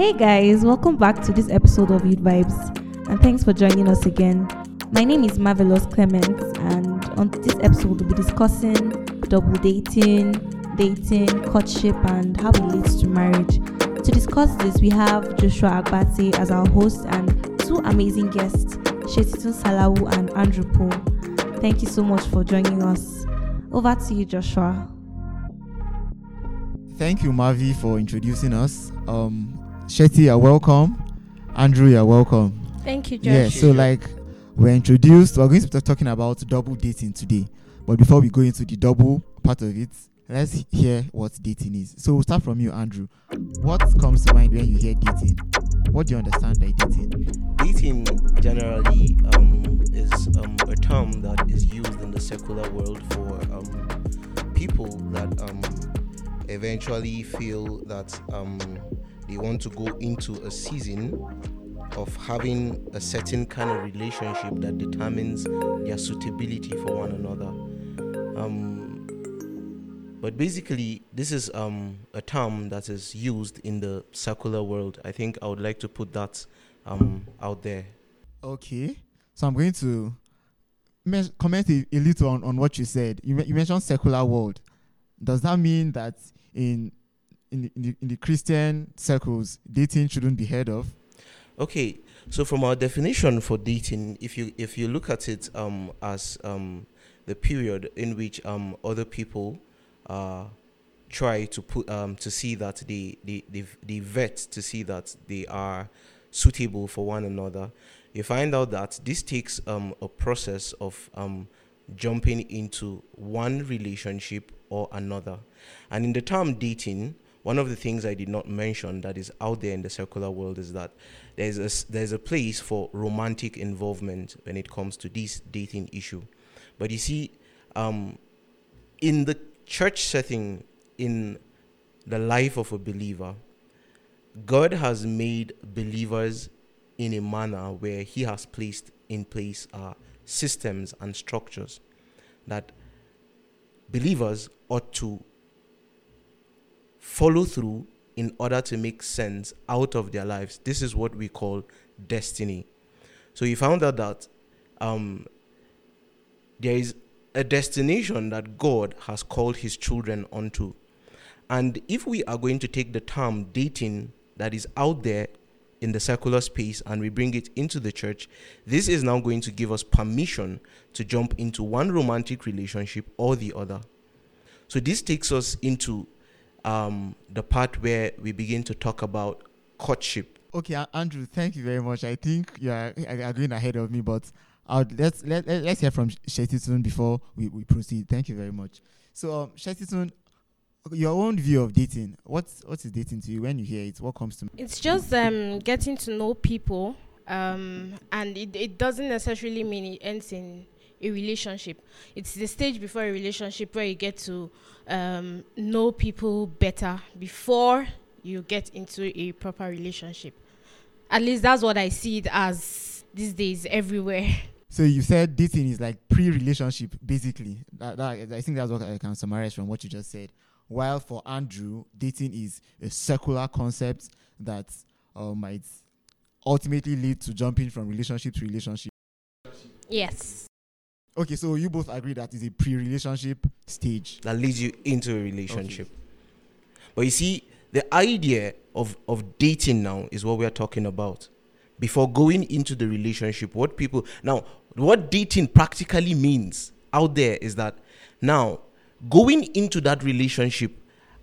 Hey guys, welcome back to this episode of Youth Vibes, and thanks for joining us again. My name is Marvelous Clements, and on this episode, we'll be discussing double dating, dating, courtship, and how it leads to marriage. To discuss this, we have Joshua Agbatse as our host and two amazing guests, Setitun Salawu and Andrew Pwul. Thank you so much for joining us. Over to you, Joshua. Thank you, Mavi, for introducing us. Um, Shetty, you're welcome. Andrew, you're welcome. Thank you, Josh. Yeah, so like we're introduced, we're going to be talking about double dating today. But before we go into the double part of it, let's hear what dating is. So we'll start from you, Andrew. What comes to mind when you hear dating? What do you understand by dating? Dating generally um, is um, a term that is used in the secular world for um, people that um, eventually feel that um, they want to go into a season of having a certain kind of relationship that determines their suitability for one another. Um, but basically, this is um, a term that is used in the secular world. I think I would like to put that um, out there. Okay. So I'm going to men- comment a, a little on, on what you said. You, me- you mentioned secular world. Does that mean that in in the, in, the, in the Christian circles, dating shouldn't be heard of? Okay, so from our definition for dating, if you if you look at it um, as um, the period in which um, other people uh, try to put um, to see that they, they they they vet to see that they are suitable for one another, you find out that this takes um, a process of um, jumping into one relationship or another, and in the term dating, one of the things I did not mention that is out there in the secular world is that there's a, there's a place for romantic involvement when it comes to this dating issue. But you see, um, in the church setting, in the life of a believer, God has made believers in a manner where He has placed in place uh, systems and structures that believers ought to follow through in order to make sense out of their lives. This is what we call destiny. So you found out that um, there is a destination that God has called his children onto. And if we are going to take the term dating that is out there in the secular space and we bring it into the church, this is now going to give us permission to jump into one romantic relationship or the other. So this takes us into um, the part where we begin to talk about courtship. Okay, Andrew, thank you very much. I think you are, are are going ahead of me, but I'll, let's let, let, let's hear from Setitun before we, we proceed. Thank you very much. So, um, Setitun, your own view of dating. What's what is dating to you when you hear it? What comes to mind? It's just um, getting to know people, um, and it, it doesn't necessarily mean it ends in a relationship. It's the stage before a relationship where you get to um, know people better before you get into a proper relationship. At least that's what I see it as these days everywhere. So you said dating is like pre-relationship, basically. That, that I think that's what I can summarize from what you just said. While for Andrew, dating is a circular concept that uh, might ultimately lead to jumping from relationship to relationship. Yes. Okay, so you both agree that is a pre-relationship stage. that leads you into a relationship. But you see, the idea of, of dating now is what we are talking about. Before going into the relationship, what people now, what dating practically means out there is that now going into that relationship,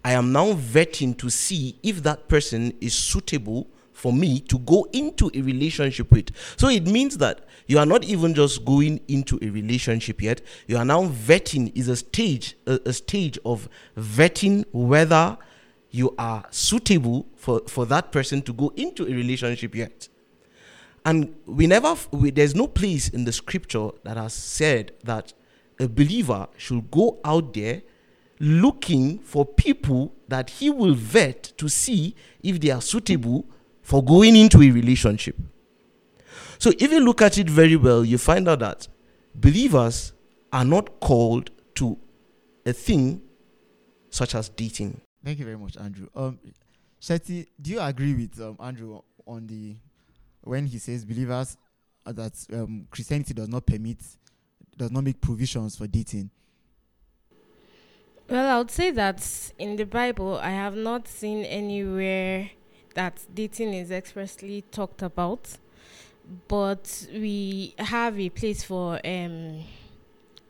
I am now vetting to see if that person is suitable for me to go into a relationship with. So it means that you are not even just going into a relationship yet. You are now vetting is a stage a, a stage of vetting whether you are suitable for for that person to go into a relationship yet. And we never, we, there's no place in the scripture that has said that a believer should go out there looking for people that he will vet to see if they are suitable for going into a relationship. So if you look at it very well, you find out that believers are not called to a thing such as dating. Thank you very much, Andrew. Um, Shetty, do you agree with um, Andrew on the when he says believers uh, that um, Christianity does not permit, does not make provisions for dating? Well, I would say that in the Bible, I have not seen anywhere that dating is expressly talked about, but we have a place for um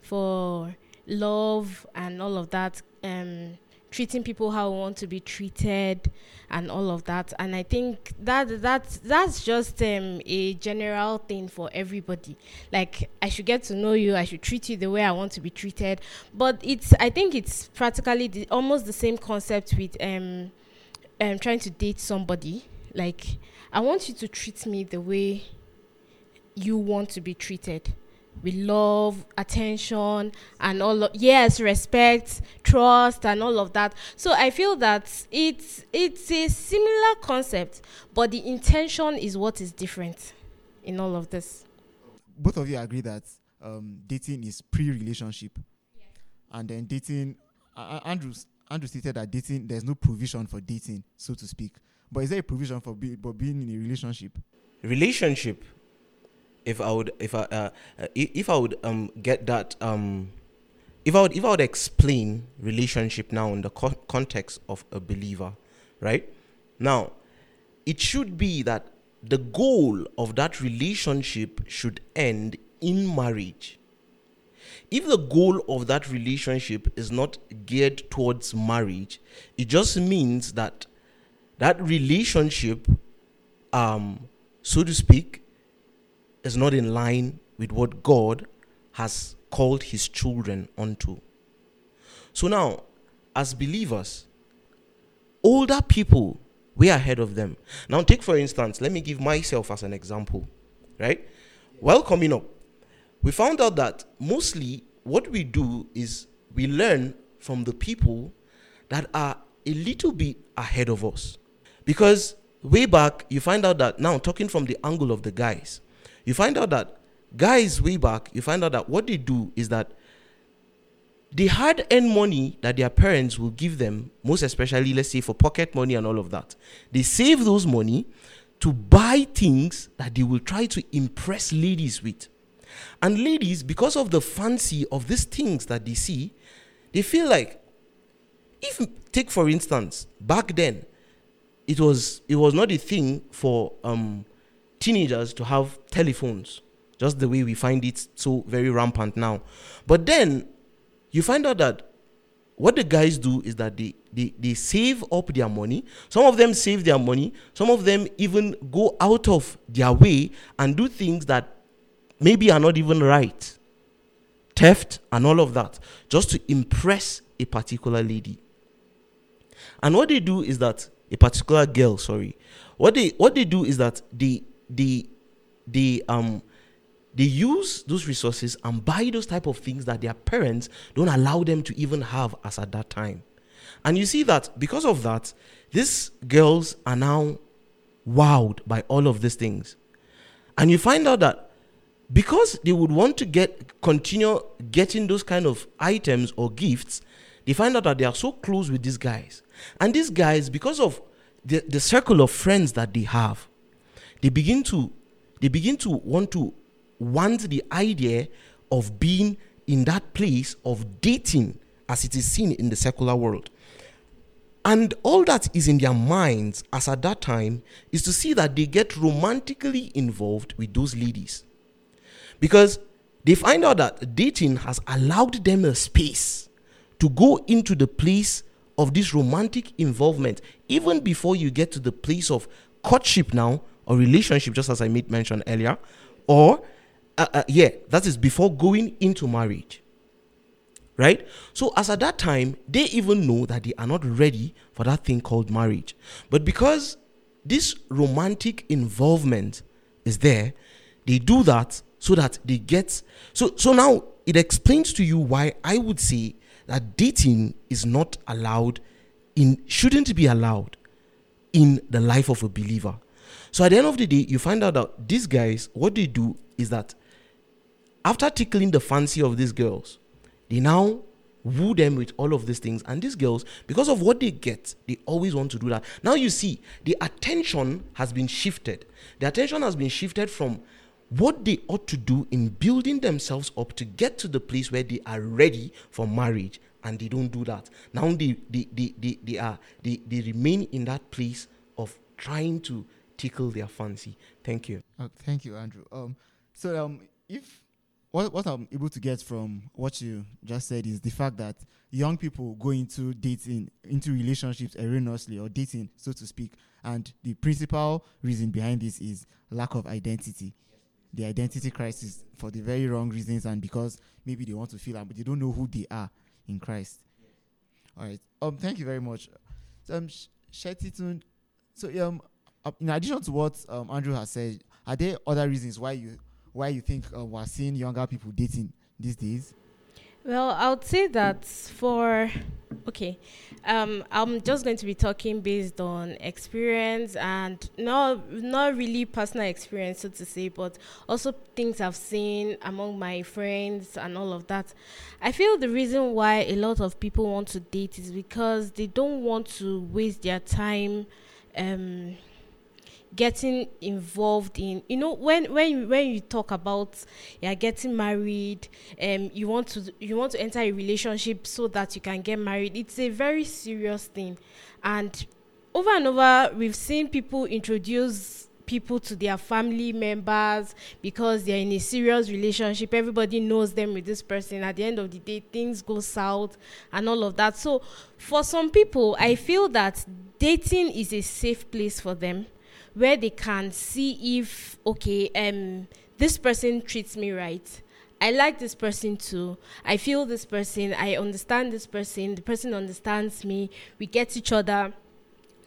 for love and all of that um treating people how we want to be treated and all of that. And i think that that that's just um, a general thing for everybody. Like i should get to know you i should treat you the way i want to be treated. But it's i think it's practically the, almost the same concept with um um trying to date somebody like i want you to treat me the way you want to be treated with love, attention, and all of yes, respect, trust, and all of that. So I feel that it's it's a similar concept, but the intention is what is different in all of this. Both of you agree that um, dating is pre-relationship, and then dating. Uh, Andrew Andrew stated that dating there's no provision for dating, so to speak. But is there a provision for, be, for being in a relationship? Relationship if I would if I uh, uh if I would um get that um if I would if I would explain relationship now in the co- context of a believer, right? Now, it should be that the goal of that relationship should end in marriage. If the goal of that relationship is not geared towards marriage, it just means that that relationship, um, so to speak, is not in line with what God has called his children unto. So now, as believers, older people, we are ahead of them. Now, take for instance, let me give myself as an example, right? Well, coming up, we found out that mostly what we do is we learn from the people that are a little bit ahead of us. Because way back, you find out that now, talking from the angle of the guys, you find out that guys way back, you find out that what they do is that the hard earned money that their parents will give them, most especially, let's say, for pocket money and all of that, they save those money to buy things that they will try to impress ladies with. And ladies, because of the fancy of these things that they see, they feel like, if take for instance, back then, it was it was not a thing for um, teenagers to have telephones, just the way we find it so very rampant now. But then you find out that what the guys do is that they, they, they save up their money. Some of them save their money. Some of them even go out of their way and do things that maybe are not even right. Theft and all of that, just to impress a particular lady. And what they do is that a particular girl, sorry, what they what they do is that they they they um they use those resources and buy those type of things that their parents don't allow them to even have as at that time and you see that because of that these girls are now wowed by all of these things and you find out that because they would want to get continue getting those kind of items or gifts they find out that they are so close with these guys and these guys because of the, the circle of friends that they have they begin to they begin to want to want the idea of being in that place of dating as it is seen in the secular world. And all that is in their minds as at that time is to see that they get romantically involved with those ladies. Because they find out that dating has allowed them a space to go into the place of this romantic involvement, even before you get to the place of courtship now or relationship, just as I made mention earlier, or uh, uh, yeah, that is before going into marriage. Right? So, as at that time, they even know that they are not ready for that thing called marriage. But because this romantic involvement is there, they do that so that they get. So, so now it explains to you why I would say that dating is not allowed in, shouldn't be allowed in the life of a believer. So at the end of the day, you find out that these guys, what they do is that after tickling the fancy of these girls, they now woo them with all of these things. And these girls, because of what they get, they always want to do that. Now you see, the attention has been shifted. The attention has been shifted from what they ought to do in building themselves up to get to the place where they are ready for marriage and they don't do that now they they they, they, they are they, they remain in that place of trying to tickle their fancy thank you Uh, thank you, Andrew. Um, so um, if what what I'm able to get from what you just said is the fact that young people go into dating, into relationships erroneously or dating, so to speak, and the principal reason behind this is lack of identity. The identity crisis for the very wrong reasons and because maybe they want to feel, but they don't know who they are in Christ. All right. Um. Thank you very much. So, um, Sh- Setitun, so um, uh, in addition to what um, Andrew has said, are there other reasons why you why you think uh, we're seeing younger people dating these days? Well, I would say that for okay, um, I'm just going to be talking based on experience and not not really personal experience, so to say, but also things I've seen among my friends and all of that. I feel the reason why a lot of people want to date is because they don't want to waste their time. Um, getting involved in you know when when you, when you talk about you're getting married um you want to you want to enter a relationship so that you can get married it's a very serious thing. And over and over we've seen people introduce people to their family members because they're in a serious relationship. Everybody knows them with this person. At the end of the day things go south and all of that. So for some people i feel that dating is a safe place for them where they can see if okay um this person treats me right. I like this person too. I feel this person. I understand this person. The person understands me. We get each other.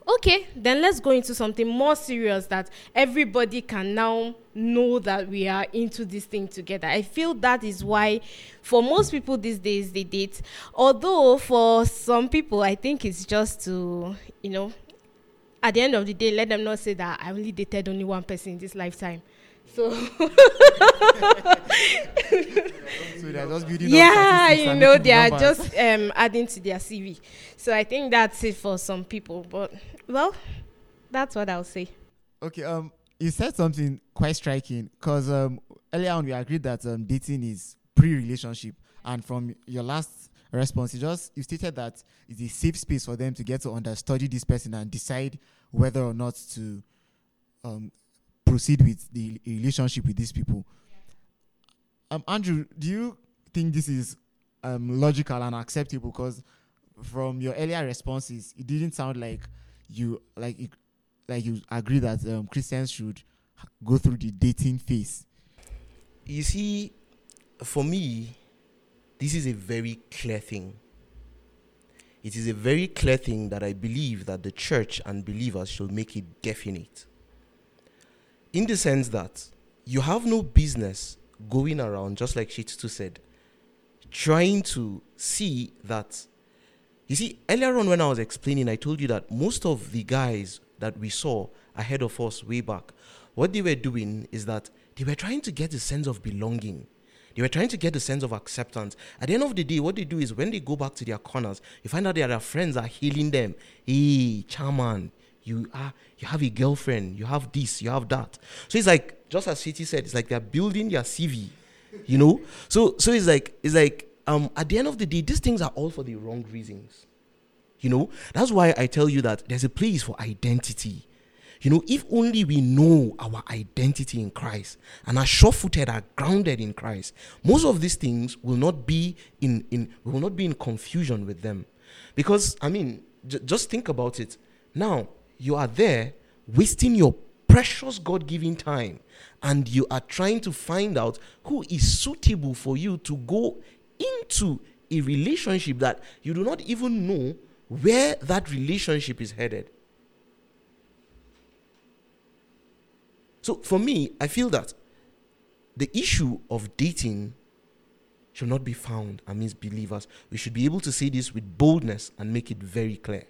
Okay then let's go into something more serious that everybody can now know that we are into this thing together. I feel that is why for most people these days they date. Although for some people i think it's just to you know at the end of the day, let them not say that I only dated only one person in this lifetime. So So they're just building yeah, you know, they are numbers. just um, adding to their CV. So I think that's it for some people. But well, that's what I'll say. Okay, um, you said something quite striking because um, earlier on we agreed that um, dating is pre-relationship, and from your last response, you just you stated that it's a safe space for them to get to understudy this person and decide whether or not to um, proceed with the relationship with these people. Um, Andrew, do you think this is um, logical and acceptable? Because from your earlier responses, it didn't sound like you like it, like you agree that um, Christians should go through the dating phase. you see for me this is a very clear thing. It is a very clear thing that i believe that the church and believers should make it definite. In the sense that you have no business going around just like Shitsu said trying to see that you see earlier on when i was explaining i told you that most of the guys that we saw ahead of us way back what they were doing is that they were trying to get a sense of belonging they were trying to get a sense of acceptance. At the end of the day, what they do is when they go back to their corners, you find out that their friends are healing them. Hey, charman, you are you have a girlfriend, you have this, you have that. So it's like just as City said, it's like they're building their CV, you know. So so it's like it's like um at the end of the day, these things are all for the wrong reasons. You know, that's why I tell you that there's a place for identity. You know, if only we know our identity in Christ and are sure-footed, are grounded in Christ, most of these things will not be in in will not be in confusion with them, because I mean, j- just think about it. Now you are there wasting your precious God-given time, and you are trying to find out who is suitable for you to go into a relationship that you do not even know where that relationship is headed. So for me, I feel that the issue of dating should not be found amidst believers. We should be able to say this with boldness and make it very clear.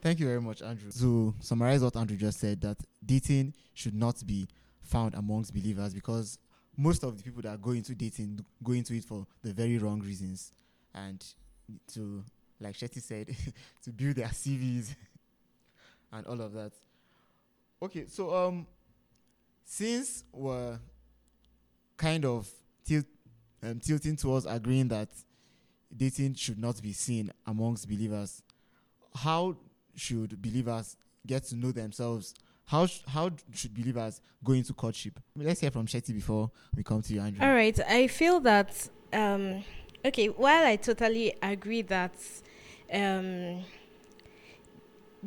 Thank you very much, Andrew. To summarize what Andrew just said, that dating should not be found amongst believers because most of the people that go into dating go into it for the very wrong reasons, and to, like Shetty said, to build their CVs and all of that. Okay, so um, since we're kind of tilt, um, tilting towards agreeing that dating should not be seen amongst believers, how should believers get to know themselves? How sh- how should believers go into courtship? Let's hear from Shetty before we come to you, Andrew. All right, I feel that um, okay. While I totally agree that um,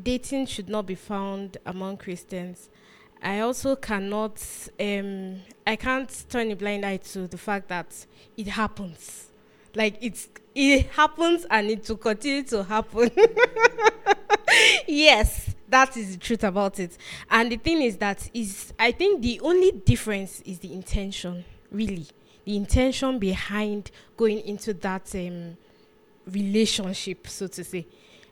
dating should not be found among Christians, I also cannot. Um, I can't turn a blind eye to the fact that it happens. Like it's it happens and it will continue to happen. yes, that is the truth about it. And the thing is that is I think the only difference is the intention, really. The intention behind going into that um, relationship, so to say.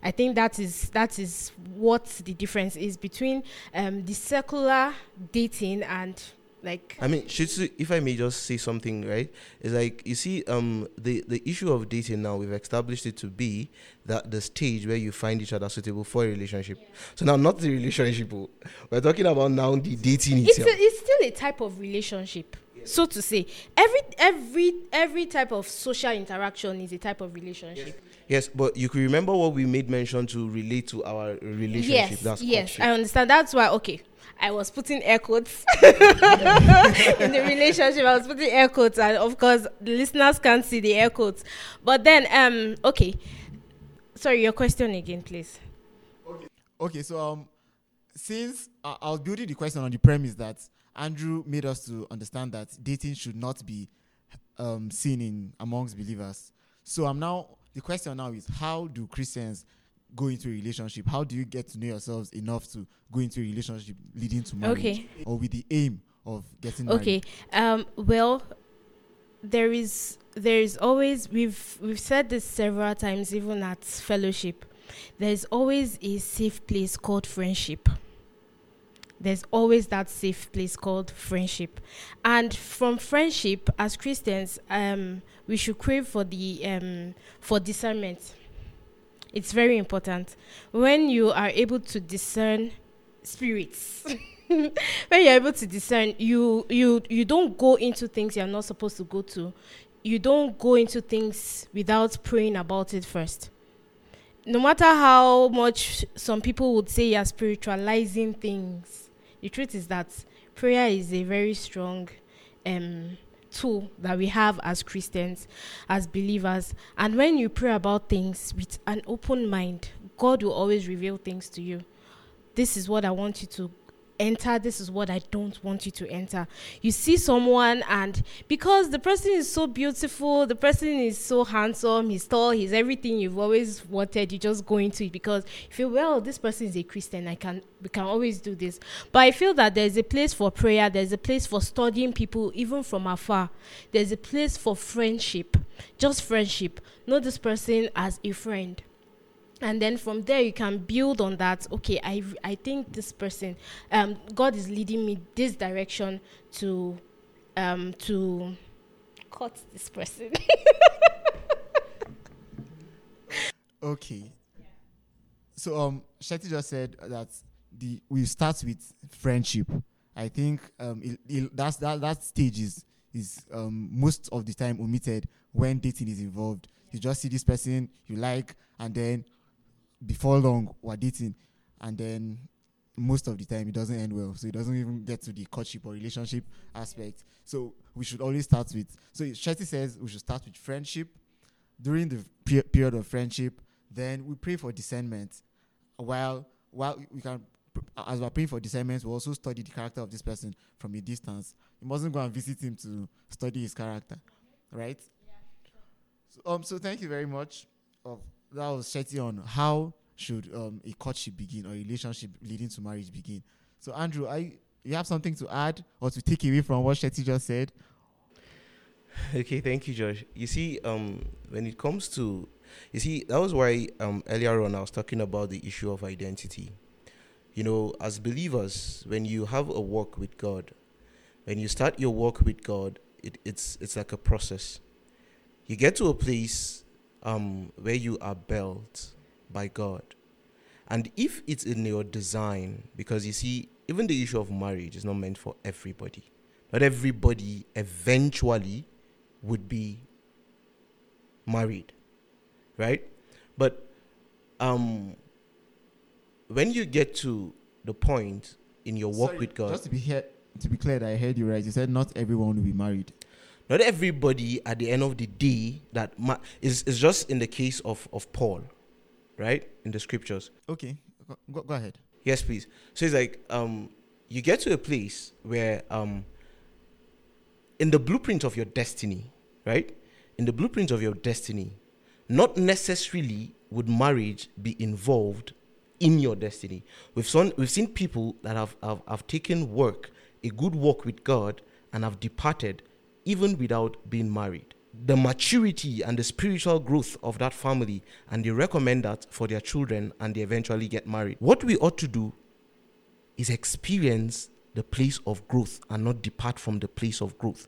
I think that is that is what the difference is between um, the secular dating and like I mean, Shitsu, if I may just say something, right? It's like you see, um, the the issue of dating now we've established it to be that the stage where you find each other suitable for a relationship. So now, not the relationship. oh. We're talking about now the dating it's, itself. a, it's still a type of relationship so to say every every every type of social interaction is a type of relationship yes, but you could remember what we made mention to relate to our relationship. yes That's yes courtship. i understand that's why okay i was putting air quotes in the relationship i was putting air quotes and of course the listeners can't see the air quotes but then um okay sorry your question again please Okay, Okay. so um, since I I was building the question on the premise that Andrew made us to understand that dating should not be um seen in amongst believers. So I'm now the question now is how do Christians go into a relationship? How do you get to know yourselves enough to go into a relationship leading to marriage, Okay. or with the aim of getting married? Okay. Um. Well, there is there is always we've we've said this several times, even at fellowship. There's always a safe place called friendship. There's always that safe place called friendship, and from friendship, as Christians, um, we should crave for the um for discernment. It's very important when you are able to discern spirits. when you're able to discern you you you don't go into things you're not supposed to go to you don't go into things without praying about it first no matter how much some people would say you're spiritualizing things the truth is that prayer is a very strong um tool that we have as christians as believers. And when you pray about things with an open mind god will always reveal things to you. This is what I want you to enter this is what i don't want you to enter. You see someone and because the person is so beautiful the person is so handsome he's tall he's everything you've always wanted you just go into it because if you feel well this person is a christian i can we can always do this. But i feel that there's a place for prayer there's a place for studying people even from afar. There's a place for friendship just friendship. Know this person as a friend and then from there you can build on that okay i i think this person um god is leading me this direction to um to cut this person Okay. So um Shetty just said that the we start with friendship. I think um it, it, that's that that stage is is um most of the time omitted when dating is involved. You just see this person you like and then before long we're dating and then most of the time it doesn't end well. So it doesn't even get to the courtship or relationship aspect. So we should always start with so Shetty says we should start with friendship during the pe- period of friendship, then we pray for discernment. While while we can, as we're praying for discernment, we also study the character of this person from a distance. You mustn't go and visit him to study his character, right? So, um. So thank you very much. Of that was Shetty on how should um a courtship begin or a relationship leading to marriage begin. So Andrew, I you have something to add or to take away from what Shetty just said? Okay, thank you, Josh. You see, um, when it comes to, you see, that was why um earlier on I was talking about the issue of identity. You know, as believers, when you have a walk with God, when you start your walk with God, it, it's it's like a process. You get to a place um, where you are built by God. And if it's in your design, because you see, even the issue of marriage is not meant for everybody. Not everybody eventually would be married, right? But um, when you get to the point in your walk with God, Just to be here, to be clear, that I heard you right. You said not everyone will be married. Not everybody at the end of the day that ma- is is just in the case of of Paul, right? In the scriptures. Okay, go, go, ahead. Yes, please. So it's like um you get to a place where um in the blueprint of your destiny, right? In the blueprint of your destiny, not necessarily would marriage be involved in your destiny. We've seen we've seen people that have, have, have taken work, a good walk with God, and have departed even without being married. The maturity and the spiritual growth of that family, and they recommend that for their children, and they eventually get married. What we ought to do is experience the place of growth and not depart from the place of growth.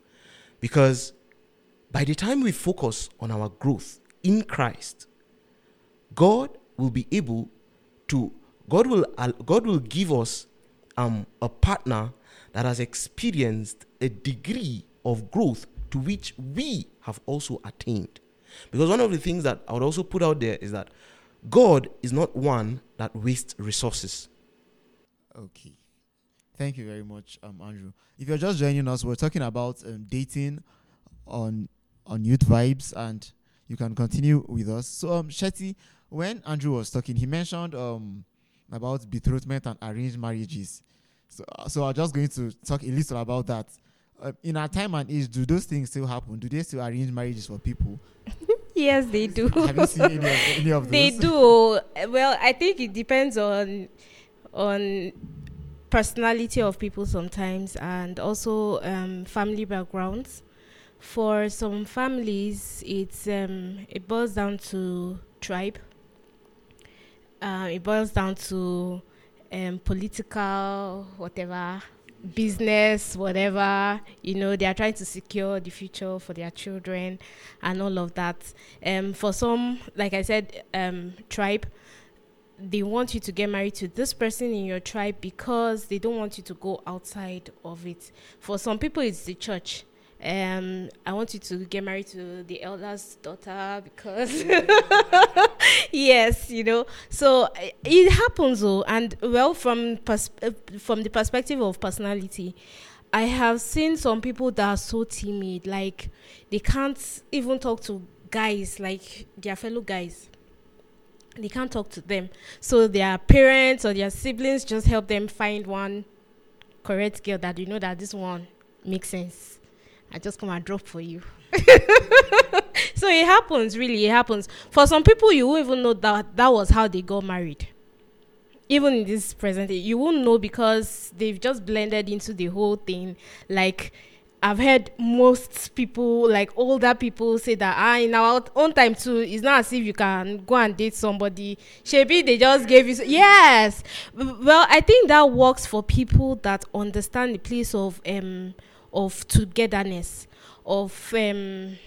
Because by the time we focus on our growth in Christ, God will be able to God will God will give us um, a partner that has experienced a degree of growth to which we have also attained. Because one of the things that I would also put out there is that God is not one that wastes resources. Okay. Thank you very much, um, Andrew. If you're just joining us, we're talking about um, dating on on youth vibes, and you can continue with us. So, um, Shetty, when Andrew was talking, he mentioned um about betrothment and arranged marriages. So, uh, so I'm just going to talk a little about that. Uh, in our time and age, do those things still happen? Do they still arrange marriages for people? Yes, they do. Have you seen any of, any of those? they do. Well, I think it depends on on personality of people sometimes and also um, family backgrounds. For some families, it's um, it boils down to tribe. Uh, it boils down to um, political whatever business whatever you know they are trying to secure the future for their children and all of that. Um for some like i said um tribe they want you to get married to this person in your tribe because they don't want you to go outside of it. For some people it's the church um i want you to get married to the elder's daughter because yes you know. So uh, it happens though and well from pers- uh, from the perspective of personality i have seen some people that are so timid like they can't even talk to guys like their fellow guys. They can't talk to them. So their parents or their siblings just help them find one correct girl that you know that this one makes sense I just come and drop for you. so it happens, really, it happens. For some people, you won't even know that that was how they got married. Even in this present day, you won't know because they've just blended into the whole thing. Like, I've heard most people, like older people, say that ah, in our own time too, it's not as if you can go and date somebody. Maybe they just gave you. Yes. Well, I think that works for people that understand the place of um of togetherness, of um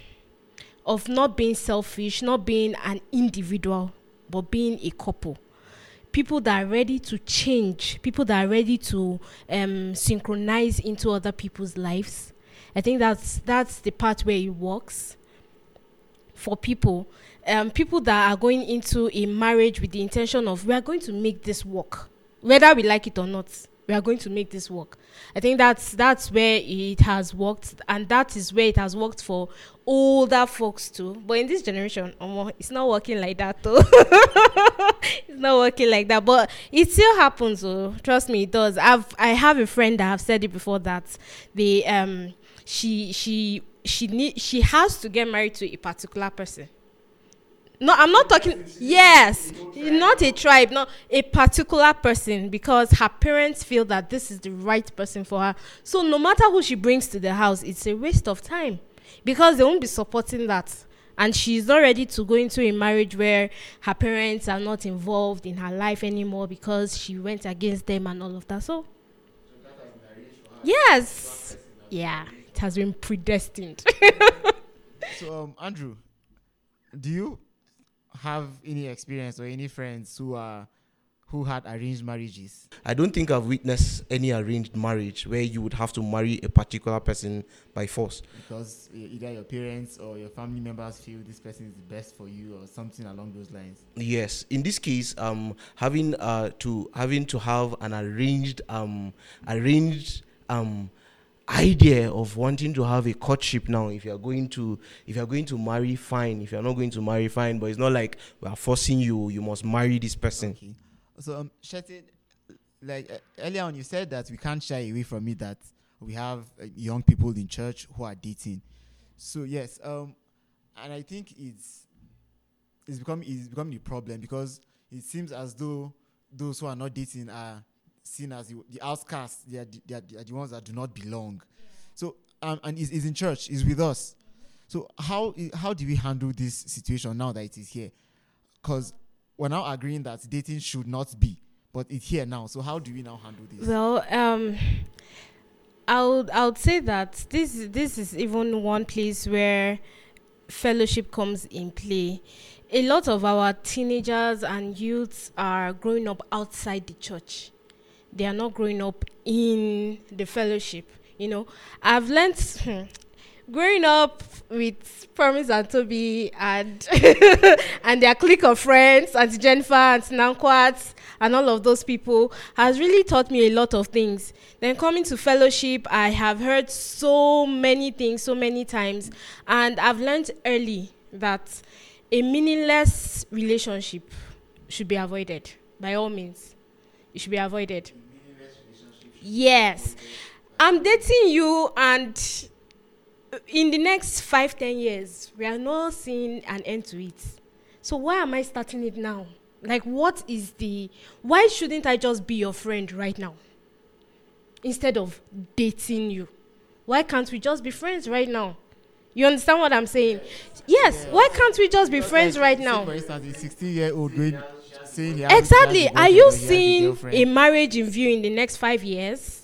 of not being selfish, not being an individual, but being a couple. People that are ready to change, people that are ready to um, synchronize into other people's lives. I think that's that's the part where it works for people. Um, people that are going into a marriage with the intention of we are going to make this work, whether we like it or not. We are going to make this work. I think that's that's where it has worked, and that is where it has worked for older folks too. But in this generation, omo, it's not working like that though. it's not working like that, but it still happens. Oh, trust me, it does. I've I have a friend that have said it before that they um she she she need she has to get married to a particular person. No, I'm not talking. Yes, not a tribe, not a particular person, because her parents feel that this is the right person for her. So no matter who she brings to the house, it's a waste of time, because they won't be supporting that. And she's not ready to go into a marriage where her parents are not involved in her life anymore because she went against them and all of that. So, yes, yeah, it has been predestined. So, um, Andrew, do you have any experience or any friends who are who had arranged marriages? I don't think I've witnessed any arranged marriage where you would have to marry a particular person by force. Because e- either your parents or your family members feel this person is the best for you or something along those lines. Yes, in this case, um, having uh to having to have an arranged um arranged um idea of wanting to have a courtship now. If you are going to if you are going to marry, fine. If you are not going to marry, fine. But it's not like we are forcing you. You must marry this person. Okay. So, um, Shetty, like uh, earlier on, you said that we can't shy away from it that we have uh, young people in church who are dating. So yes, um, and I think it's it's become it's becoming a problem because it seems as though those who are not dating are seen as the, the outcasts. They are, the, they, are, they are the ones that do not belong. So um, and is is in church, is with us. So how how do we handle this situation now that it is here? Because we're now agreeing that dating should not be, but it's here now. So how do we now handle this? Well, um, I would I would say that this this is even one place where fellowship comes in play. A lot of our teenagers and youths are growing up outside the church. They are not growing up in the fellowship. You know, I've learnt hmm, growing up with Promise and Toby and and their clique of friends, Auntie Jennifer, Auntie Nankwat, and all of those people has really taught me a lot of things. Then coming to fellowship, I have heard so many things so many times, and I've learned early that a meaningless relationship should be avoided by all means. It should be avoided. Yes. I'm dating you and in the next five, ten years, we are not seeing an end to it. So why am I starting it now? Like what is the why shouldn't I just be your friend right now? Instead of dating you. Why can't we just be friends right now? You understand what I'm saying? Yes, why can't we just be Because, friends like, right now? For instance, a 16 year he Exactly. Are you seeing a marriage in view in the next five years?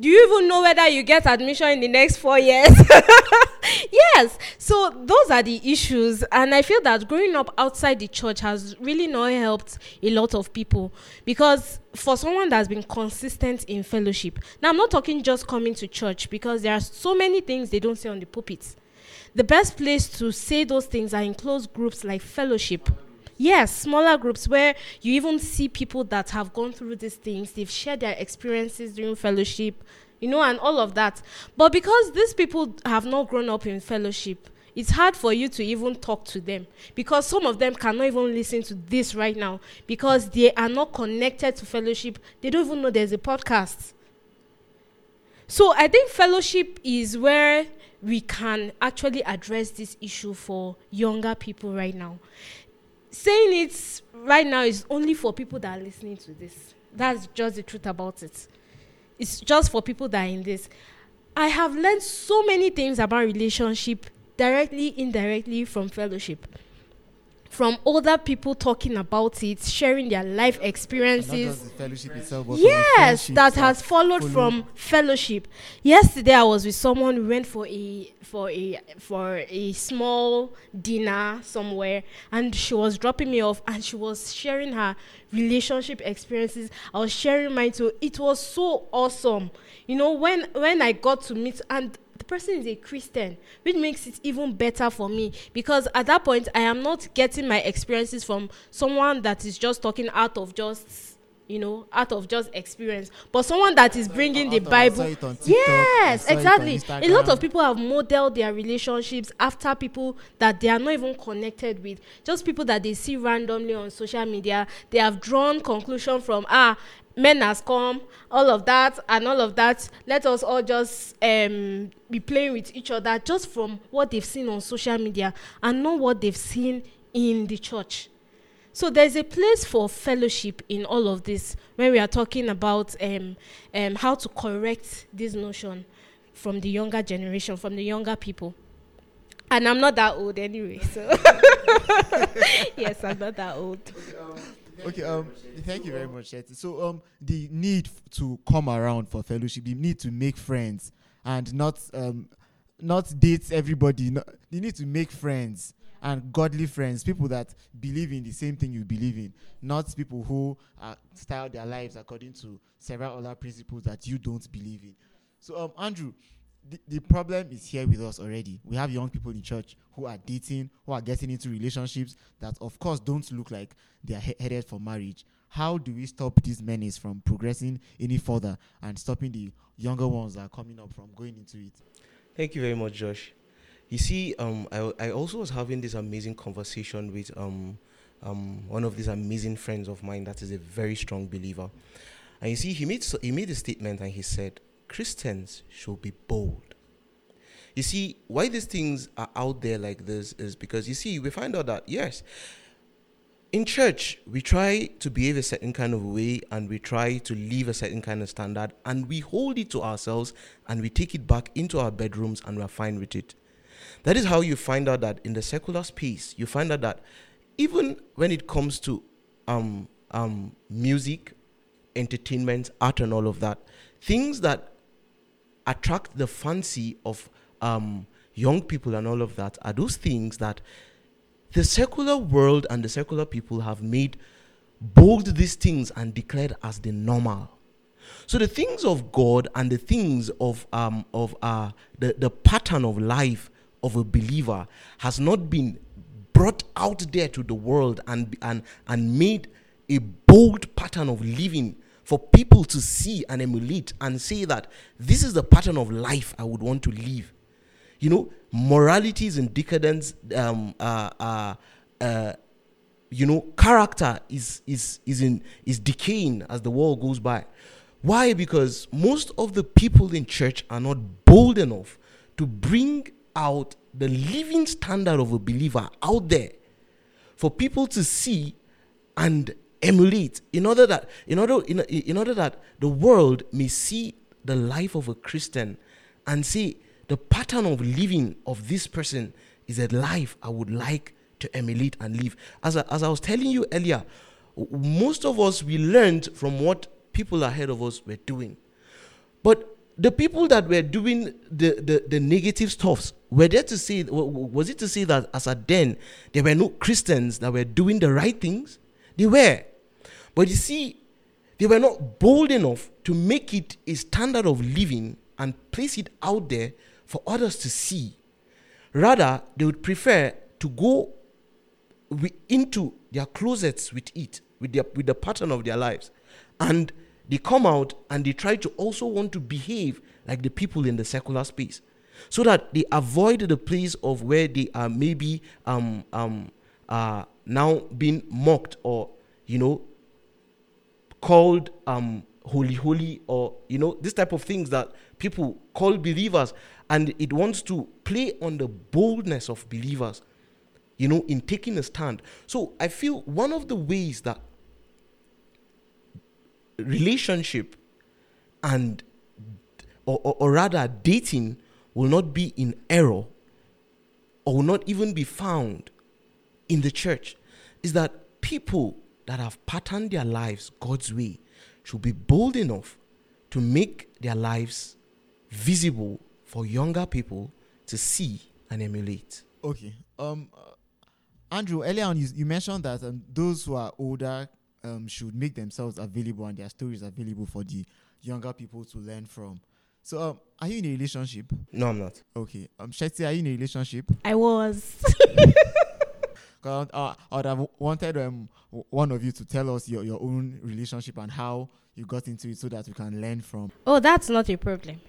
Do you even know whether you get admission in the next four years? yes. So those are the issues, and I feel that growing up outside the church has really not helped a lot of people because for someone that's been consistent in fellowship. Now I'm not talking just coming to church because there are so many things they don't say on the pulpit. The best place to say those things are in close groups like fellowship. Yes, smaller groups where you even see people that have gone through these things, they've shared their experiences during fellowship, you know, and all of that. But because these people have not grown up in fellowship, it's hard for you to even talk to them because some of them cannot even listen to this right now because they are not connected to fellowship. They don't even know there's a podcast. So I think fellowship is where we can actually address this issue for younger people right now. Saying it right now is only for people that are listening to this. That's just the truth about it. It's just for people that are in this. I have learned so many things about relationship directly, indirectly from fellowship. From older people talking about it, sharing their life experiences. yes that has followed follow. from fellowship. Yesterday i was with someone we went for a for a for a small dinner somewhere and she was dropping me off and she was sharing her relationship experiences. I was sharing mine too. It was so awesome. You know when when i got to meet and person is a christian which makes it even better for me because at that point i am not getting my experiences from someone that is just talking out of just you know, out of just experience, but someone that is bringing the Bible. TikTok, Yes, exactly. A lot of people have modeled their relationships after people that they are not even connected with, just people that they see randomly on social media. They have drawn conclusion from ah, men has come, all of that and all of that. Let us all just um, be playing with each other just from what they've seen on social media and not what they've seen in the church. So there's a place for fellowship in all of this when we are talking about um, um, how to correct this notion from the younger generation, from the younger people. And I'm not that old anyway, so yes, I'm not that old. Okay, um, thank you very much, Shetty. So, um, the need f- to come around for fellowship, the need to make friends, and not um, not date everybody. No, you need to make friends and godly friends, people that believe in the same thing you believe in, not people who uh, style their lives according to several other principles that you don't believe in. So, um, Andrew, the, problem is here with us already. We have young people in church who are dating, who are getting into relationships that, of course, don't look like they are he- headed for marriage. How do we stop these menace from progressing any further and stopping the younger ones that are coming up from going into it? Thank you very much, Josh. You see, um, I, I also was having this amazing conversation with um, um, one of these amazing friends of mine that is a very strong believer. And you see, he made, he made a statement and he said, Christians should be bold. You see, why these things are out there like this is because you see, we find out that, yes, in church, we try to behave a certain kind of way and we try to live a certain kind of standard and we hold it to ourselves and we take it back into our bedrooms and we're fine with it. That is how you find out that in the secular space, you find out that even when it comes to um, um, music, entertainment, art, and all of that, things that attract the fancy of um, young people and all of that are those things that the secular world and the secular people have made bold these things and declared as the normal. So the things of God and the things of um of uh the, the pattern of life of a believer has not been brought out there to the world and and and made a bold pattern of living for people to see and emulate and say that this is the pattern of life I would want to live. You know, morality is in decadence. Um, uh, uh, uh, you know, character is is is in is decaying as the world goes by. Why? Because most of the people in church are not bold enough to bring out the living standard of a believer out there for people to see and emulate. In order that in order in, in order that the world may see the life of a christian and say the pattern of living of this person is a life i would like to emulate and live. As I, as I was telling you earlier most of us we learned from what people ahead of us were doing. But the people that were doing the, the, the negative stuffs were there to say was it to say that as at then there were no christians that were doing the right things? They were but you see they were not bold enough to make it a standard of living and place it out there for others to see. Rather they would prefer to go into their closets with it with their with the pattern of their lives. And they come out and they try to also want to behave like the people in the secular space. So that they avoid the place of where they are maybe um um uh now being mocked or you know called um holy holy or you know this type of things that people call believers and it wants to play on the boldness of believers you know in taking a stand. So i feel one of the ways that relationship and or, or, or rather dating will not be in error or will not even be found in the church is that people that have patterned their lives God's way should be bold enough to make their lives visible for younger people to see and emulate. Okay. Um, uh, Andrew, earlier on, you, you mentioned that um, those who are older um, should make themselves available and their stories available for the younger people to learn from. So, um, are you in a relationship? No, I'm not. Okay. Um, Shetty, are you in a relationship? I was. 'Cause, uh, I would have wanted um, one of you to tell us your, your own relationship and how you got into it so that we can learn from. oh, that's not a problem.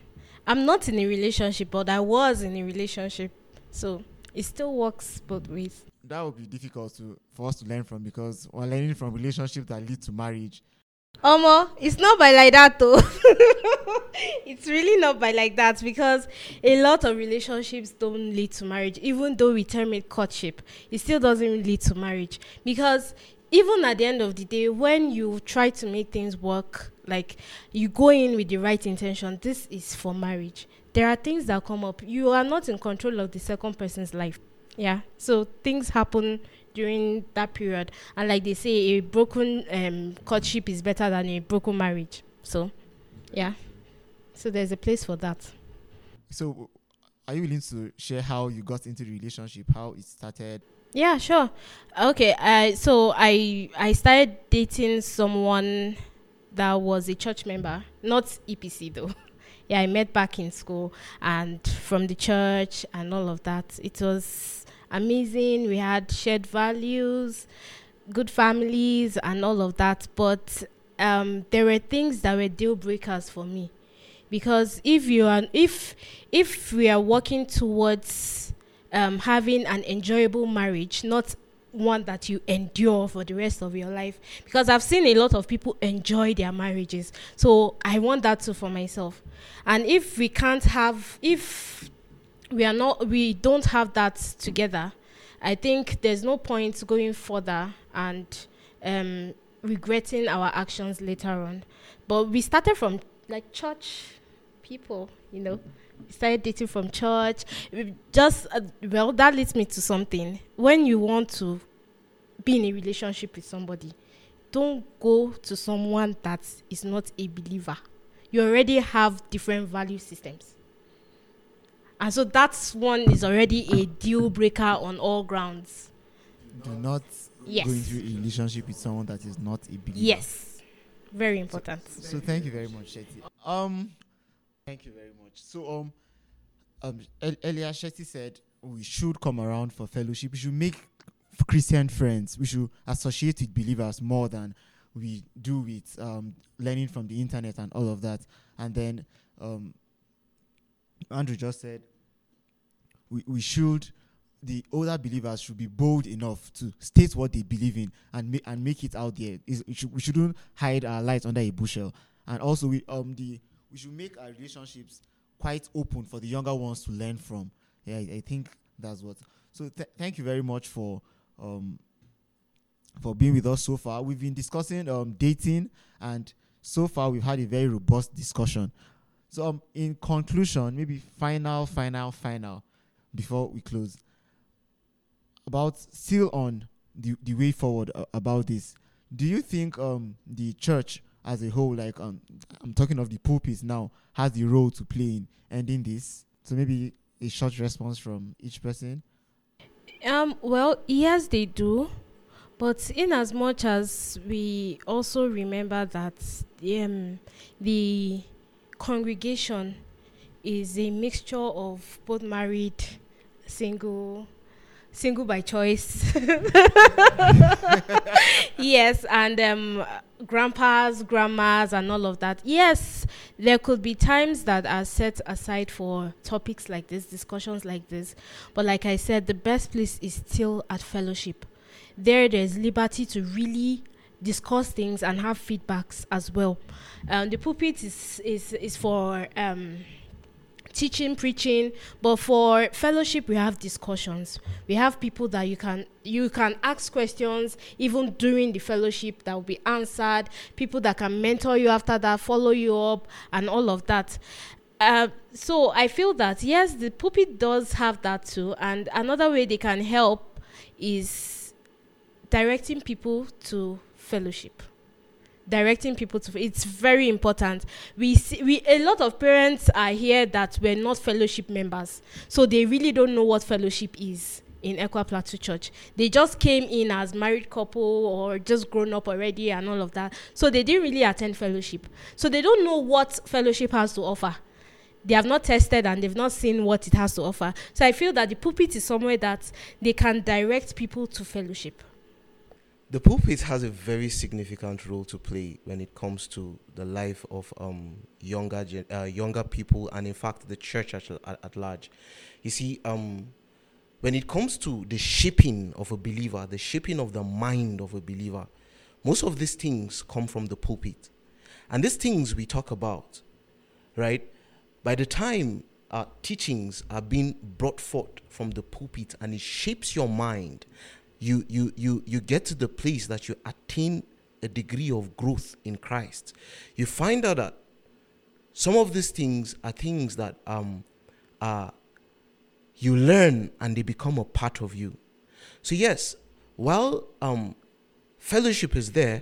I'm not in a relationship, but I was in a relationship. So it still works both ways. That would be difficult to for us to learn from because we're learning from relationships that lead to marriage. Omo, it's not by like that though. it's really not by like that because a lot of relationships don't lead to marriage. Even though we term it courtship, it still doesn't lead to marriage because even at the end of the day, when you try to make things work, like you go in with the right intention, this is for marriage. There are things that come up. You are not in control of the second person's life. Yeah. So things happen during that period. And like they say, a broken um, courtship is better than a broken marriage. So, yeah. So there's a place for that. So, are you willing to share how you got into the relationship, how it started? Yeah, sure. Okay, I so I I started dating someone that was a church member, not EPC though. yeah, I met back in school and from the church and all of that. It was amazing. We had shared values, good families, and all of that. But um, there were things that were deal breakers for me, because if you are if if we are working towards um, having an enjoyable marriage, not one that you endure for the rest of your life because I've seen a lot of people enjoy their marriages. So I want that too for myself. And if we can't have if we are not we don't have that together, I think there's no point going further and um, regretting our actions later on. But we started from like church people, you know. We started dating from church. We Just uh, well, that leads me to something. When you want to be in a relationship with somebody, don't go to someone that is not a believer. You already have different value systems. And so that's one is already a deal breaker on all grounds. Do not Yes. go into a relationship with someone that is not a believer. Yes. Very important. So thank you very much, Shetty. Um, thank you very much. So um, um, earlier Shetty said we should come around for fellowship. We should make Christian friends. We should associate with believers more than we do with um learning from the internet and all of that. And then um, Andrew just said we we should. The older believers should be bold enough to state what they believe in and make and make it out there. We, should, we shouldn't hide our light under a bushel and also we um the we should make our relationships quite open for the younger ones to learn from yeah i, I think that's what so th- thank you very much for um for being with us so far we've been discussing um dating and so far we've had a very robust discussion so um in conclusion maybe final final final before we close about still on the, the way forward uh, about this do you think um the church as a whole like um i'm talking of the pulpit now has the role to play in ending this so maybe a short response from each person Um, well, yes, they do. But in as much as we also remember that um, the congregation is a mixture of both married, single, single by choice. yes, and um, grandpas, grandmas, and all of that. Yes, there could be times that are set aside for topics like this, discussions like this. But like I said, the best place is still at fellowship. There, there's liberty to really discuss things and have feedbacks as well. Um, the pulpit is is is for um, teaching, preaching, but for fellowship we have discussions. We have people that you can you can ask questions even during the fellowship that will be answered. People that can mentor you after that, follow you up, and all of that. Uh, so I feel that yes, the pulpit does have that too, and another way they can help is directing people to fellowship directing people to it's very important we see we a lot of parents are here that were not fellowship members so they really don't know what fellowship is in Equa Plateau Church. They just came in as married couple or just grown up already and all of that. So they didn't really attend fellowship. So they don't know what fellowship has to offer. They have not tested and they've not seen what it has to offer. So I feel that the pulpit is somewhere that they can direct people to fellowship. The pulpit has a very significant role to play when it comes to the life of um, younger uh, younger people and in fact the church at, at, large. You see um, when it comes to the shaping of a believer the shaping of the mind of a believer most of these things come from the pulpit. And these things we talk about right? By the time our teachings are being brought forth from the pulpit and it shapes your mind you you you you get to the place that you attain a degree of growth in Christ. You find out that some of these things are things that um uh you learn and they become a part of you. So yes while um fellowship is there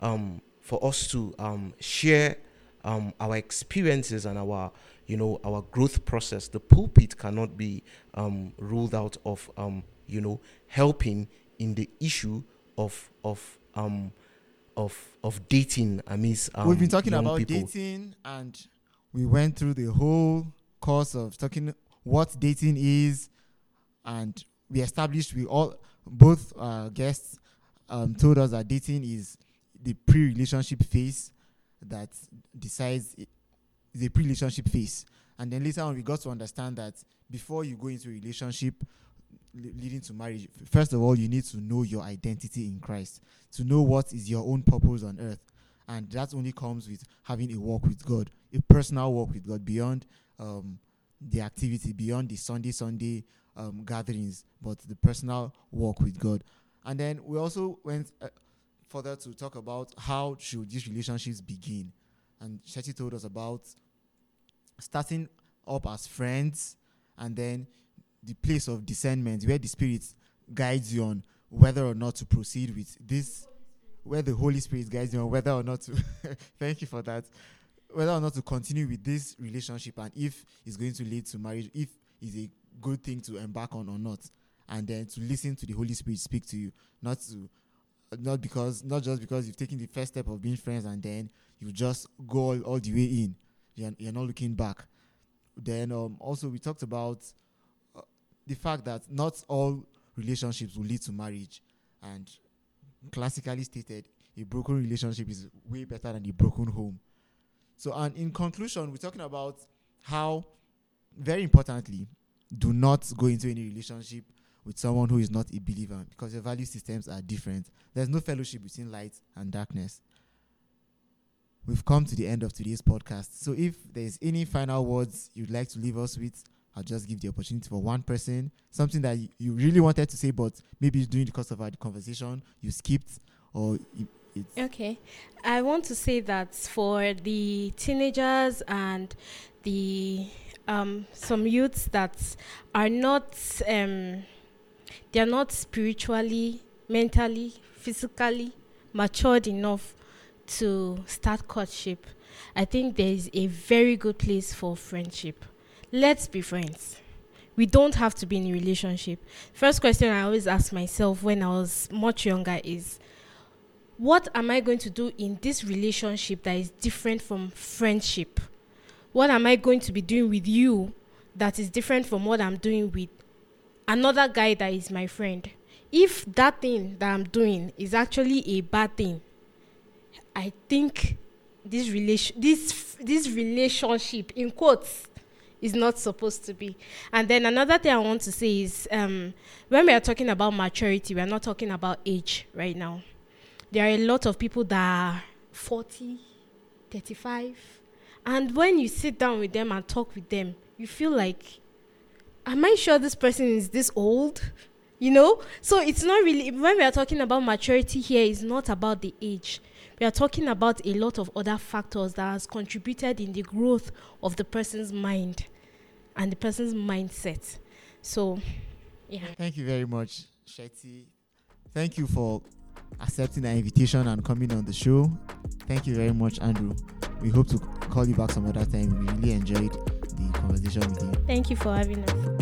um for us to um share um our experiences and our you know our growth process the pulpit cannot be um ruled out of um you know, helping in the issue of of um of of dating amidst um, We've been talking about people. dating, and we went through the whole course of talking what dating is, and we established we all both uh, guests um, told us that dating is the pre-relationship phase that decides the pre-relationship phase, and then later on we got to understand that before you go into a relationship leading to marriage, first of all you need to know your identity in Christ, to know what is your own purpose on earth, and that only comes with having a walk with God, a personal walk with God beyond um, the activity, beyond the Sunday Sunday um, gatherings, but the personal walk with God. And then we also went uh, further to talk about how should these relationships begin, and Shetty told us about starting up as friends, and then the place of discernment where the Spirit guides you on whether or not to proceed with this where the Holy Spirit guides you on whether or not to thank you for that. Whether or not to continue with this relationship and if it's going to lead to marriage, if it's a good thing to embark on or not. And then to listen to the Holy Spirit speak to you, not to not because not just because you've taken the first step of being friends and then you just go all, all the way in. You're, you're not looking back. Then um, also we talked about the fact that not all relationships will lead to marriage and classically stated, a broken relationship is way better than a broken home. So, and in conclusion, we're talking about how, very importantly, do not go into any relationship with someone who is not a believer because your value systems are different. There's no fellowship between light and darkness. We've come to the end of today's podcast. So, if there's any final words you'd like to leave us with, I'll just give the opportunity for one person, something that you, you really wanted to say, but maybe during the course of our conversation you skipped, or it's Okay. I want to say that for the teenagers and the um, some youths that are not um, they are not spiritually, mentally, physically matured enough to start courtship. I think there is a very good place for friendship. Let's be friends. We don't have to be in a relationship. First question I always ask myself when I was much younger is what am I going to do in this relationship that is different from friendship? What am I going to be doing with you that is different from what I'm doing with another guy that is my friend? If that thing that I'm doing is actually a bad thing, I think this relation this this relationship in quotes is not supposed to be. And then another thing I want to say is um, when we are talking about maturity, we are not talking about age right now there are a lot of people that are 40, 35. And when you sit down with them and talk with them, you feel like, am I sure this person is this old? You know? So it's not really, when we are talking about maturity here, it's not about the age. We are talking about a lot of other factors that has contributed in the growth of the person's mind and the person's mindset. So, yeah. Thank you very much, Shetty. Thank you for accepting our invitation and coming on the show. Thank you very much, Andrew. We hope to call you back some other time. We really enjoyed the conversation with you. Thank you for having us.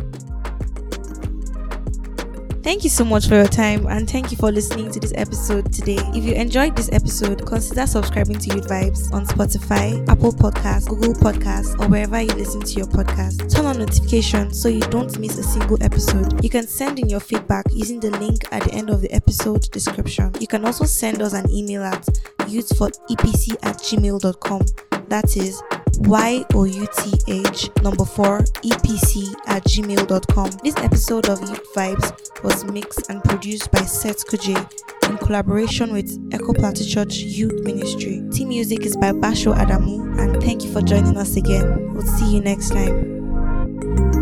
Thank you so much for your time and thank you for listening to this episode today. If you enjoyed this episode, consider subscribing to Youth Vibes on Spotify, Apple Podcasts, Google Podcasts, or wherever you listen to your podcast. Turn on notifications so you don't miss a single episode. You can send in your feedback using the link at the end of the episode description. You can also send us an email at youthforepc at gmail.com. That is Y O U T H number four EPC at gmail.com. This episode of Youth Vibes was mixed and produced by Seth Kuje in collaboration with ECWA Plateau Church Youth Ministry. Team music is by Basho Adamu, and thank you for joining us again. We'll see you next time.